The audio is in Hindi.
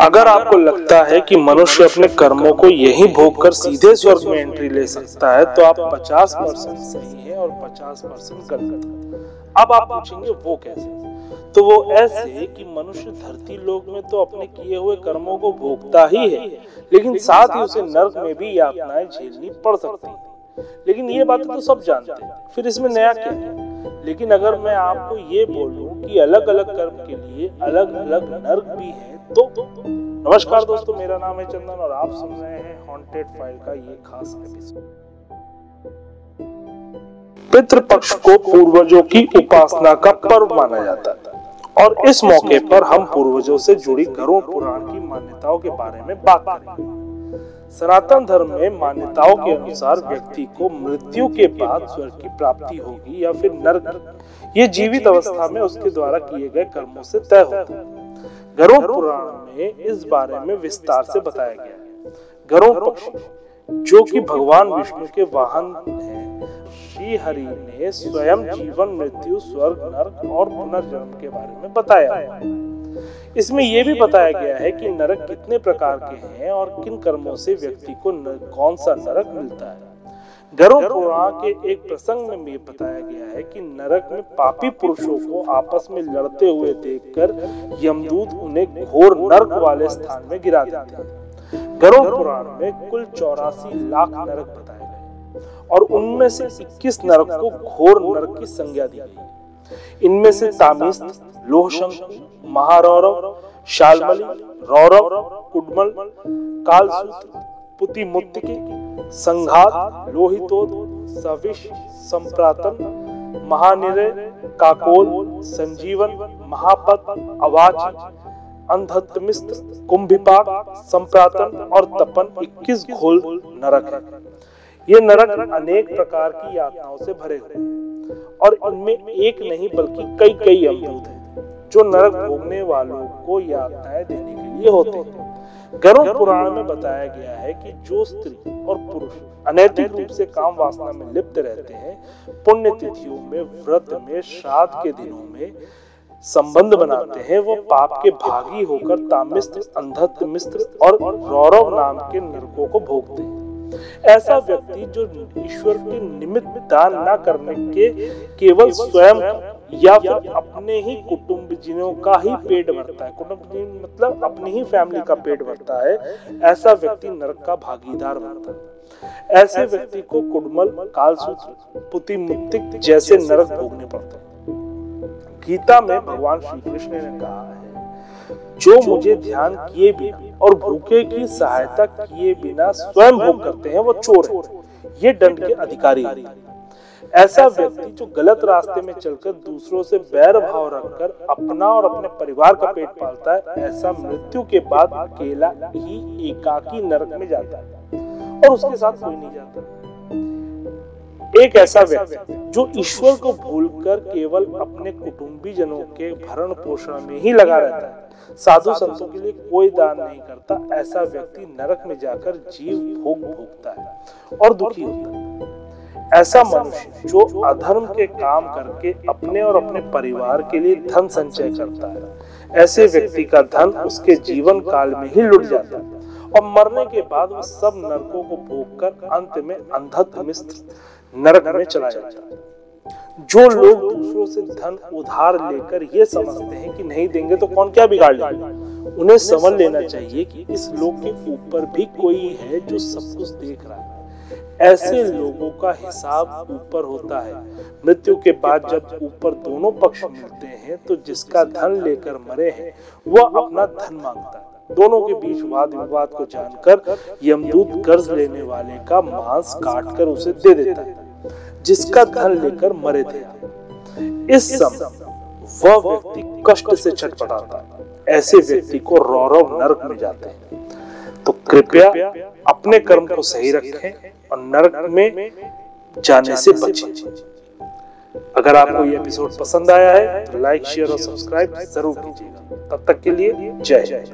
अगर आपको लगता है कि मनुष्य अपने कर्मों को यही भोग कर सीधे स्वर्ग में एंट्री ले सकता है तो आप 50 परसेंट सही है और 50 परसेंट गलत अब आप पूछेंगे, वो कैसे? तो वो ऐसे कि मनुष्य धरती लोक में तो अपने किए हुए कर्मों को भोगता ही है, लेकिन साथ ही उसे नर्क में भी यातनाएँ झेलनी पड़ सकती है। लेकिन ये बातें तो सब जानते हैं। फिर इसमें नया क्या है? लेकिन अगर मैं आपको ये बोलूँ कि अलग अलग कर्म के लिए अलग अलग नर्क भी है तो नमस्कार दोस्तों, मेरा नाम है चंदन और आप सुन रहे हैं हॉन्टेड फ़ाइल का ये खास एपिसोड पितृपक्ष को पूर्वजों की उपासना का पर्व माना जाता है और इस मौके पर हम पूर्वजों से जुड़ी गरुड़ पुराण की मान्यताओं के बारे में बात करेंगे। सनातन धर्म में मान्यताओं के अनुसार व्यक्ति को मृत्यु के बाद स्वर्ग की प्राप्ति होगी या फिर नर्क ये जीवित अवस्था में उसके द्वारा किए गए कर्मों से तय होता है। गरुड़ पुराण में इस बारे में विस्तार से बताया गया है। गरुड़ पक्षी, जो कि भगवान विष्णु के वाहन है, श्री हरि ने स्वयं जीवन, मृत्यु, स्वर्ग नर्क और पुनर्जन्म के बारे में बताया। है इसमें यह भी बताया गया है कि नरक कितने प्रकार के हैं और किन कर्मों से व्यक्ति को कौन सा नरक मिलता है। गरुड़ पुराण के एक प्रसंग में भी बताया गया है कि नरक में पापी पुरुषों को आपस में लड़ते हुए देखकर यमदूत उन्हें घोर नरक वाले स्थान में गिरा देते हैं। गरुड़ पुराण में कुल चौरासी लाख नरक बताए गए और उनमें से 21 नरक को घोर नरक की संज्ञा दी गई इनमें से तामिस्त लोहशंक महारौरव, शालमली, रौरव, कुडमल, कालसूत्र पुति मुत्तिके संघात, लोहितोद, सविश, संप्रातन, महानिरय, काकोल, संजीवन महापत अवाची, अंधत्मिस्त, कुंभिपाक, संप्रातन और तपन 21 घोल नरक है। ये नरक अनेक प्रकार की यातनाओं से भरे हुए हैं और इनमें एक नहीं बल्कि कई कई अमरूद हैं। जो नरक भोगने वालों को यातनाएँ देने के लिए होते हैं। गरुड़ पुराण में बताया गया है कि जो स्त्री और पुरुष अनैतिक रूप से काम वासना में लिप्त रहते हैं पुण्य तिथियों में, व्रत में, श्राद्ध के दिनों में संबंध बनाते हैं, वो पाप के भागी होकर तामिस्त्र, अंधत्व मिस्त्र और रौरव नाम के नरकों को भोगते हैं। ऐसा व्यक्ति जो ईश्वर के निमित्त दान न करने के केवल स्वयं या फिर अपने ही कुटुंबजनों का ही पेट भरता है। कुटुंब मतलब अपनी ही फैमिली का पेट भरता है। ऐसा व्यक्ति नरक का भागीदार बनता है। ऐसे व्यक्ति को कुडमल कालसूत्र पुति मुक्तिक जैसे नरक भोगने पड़ते हैं। गीता में भगवान श्री कृष्ण ने कहा है, जो मुझे ध्यान किए बिना और भूखे की सहायता किए बिना स्वयं भोग करते हैं, वो चोर है। ये दंड के अधिकारी हैं। ऐसा व्यक्ति जो गलत रास्ते में चलकर दूसरों से बैर भाव रखकर अपना और अपने परिवार का पेट पालता है, ऐसा मृत्यु के बाद अकेला ही एकाकी नरक में जाता है और उसके साथ कोई नहीं जाता। एक ऐसा व्यक्ति जो ईश्वर को भूलकर केवल अपने कुटुंबी जनों के भरण पोषण में ही लगा रहता है, साधु संतों के लिए कोई दान नहीं करता, ऐसा व्यक्ति नरक में जाकर जीव भोग भोगता है और दुखी होता है। ऐसा मनुष्य जो अधर्म के काम करके अपने और अपने परिवार के लिए धन संचय करता है, ऐसे व्यक्ति का धन उसके जीवन काल में ही लुट जाता है और मरने के बाद वो सब नरकों को भोग कर अंत में अंधत मिस्त्र नरक में चला जाता है। जो लोग दूसरों से धन उधार लेकर ये समझते हैं कि नहीं देंगे तो कौन क्या बिगाड़ लेगा? उन्हें समझ लेना चाहिए कि इस लोक के ऊपर भी कोई है जो सब कुछ देख रहा है। ऐसे लोगों का हिसाब ऊपर होता है। मृत्यु के बाद जब ऊपर दोनों पक्ष मिलते हैं तो जिसका धन लेकर मरे हैं, वह अपना धन माँगता है। दोनों के बीच वाद विवाद को जानकर यमदूत कर्ज लेने वाले का मांस काट कर उसे दे देता है, जिसका धन लेकर मरे थे। इस समय वह व्यक्ति कष्ट से छटपटाता है। ऐसे व्यक्ति को रौरव नरक में जाते हैं। तो कृपया अपने कर्म को सही रखें। और नरक में जाने से बचें अगर आपको ये एपिसोड पसंद आया है तो लाइक शेयर और सब्सक्राइब ज़रूर कीजिएगा। तब तक के लिए जय जय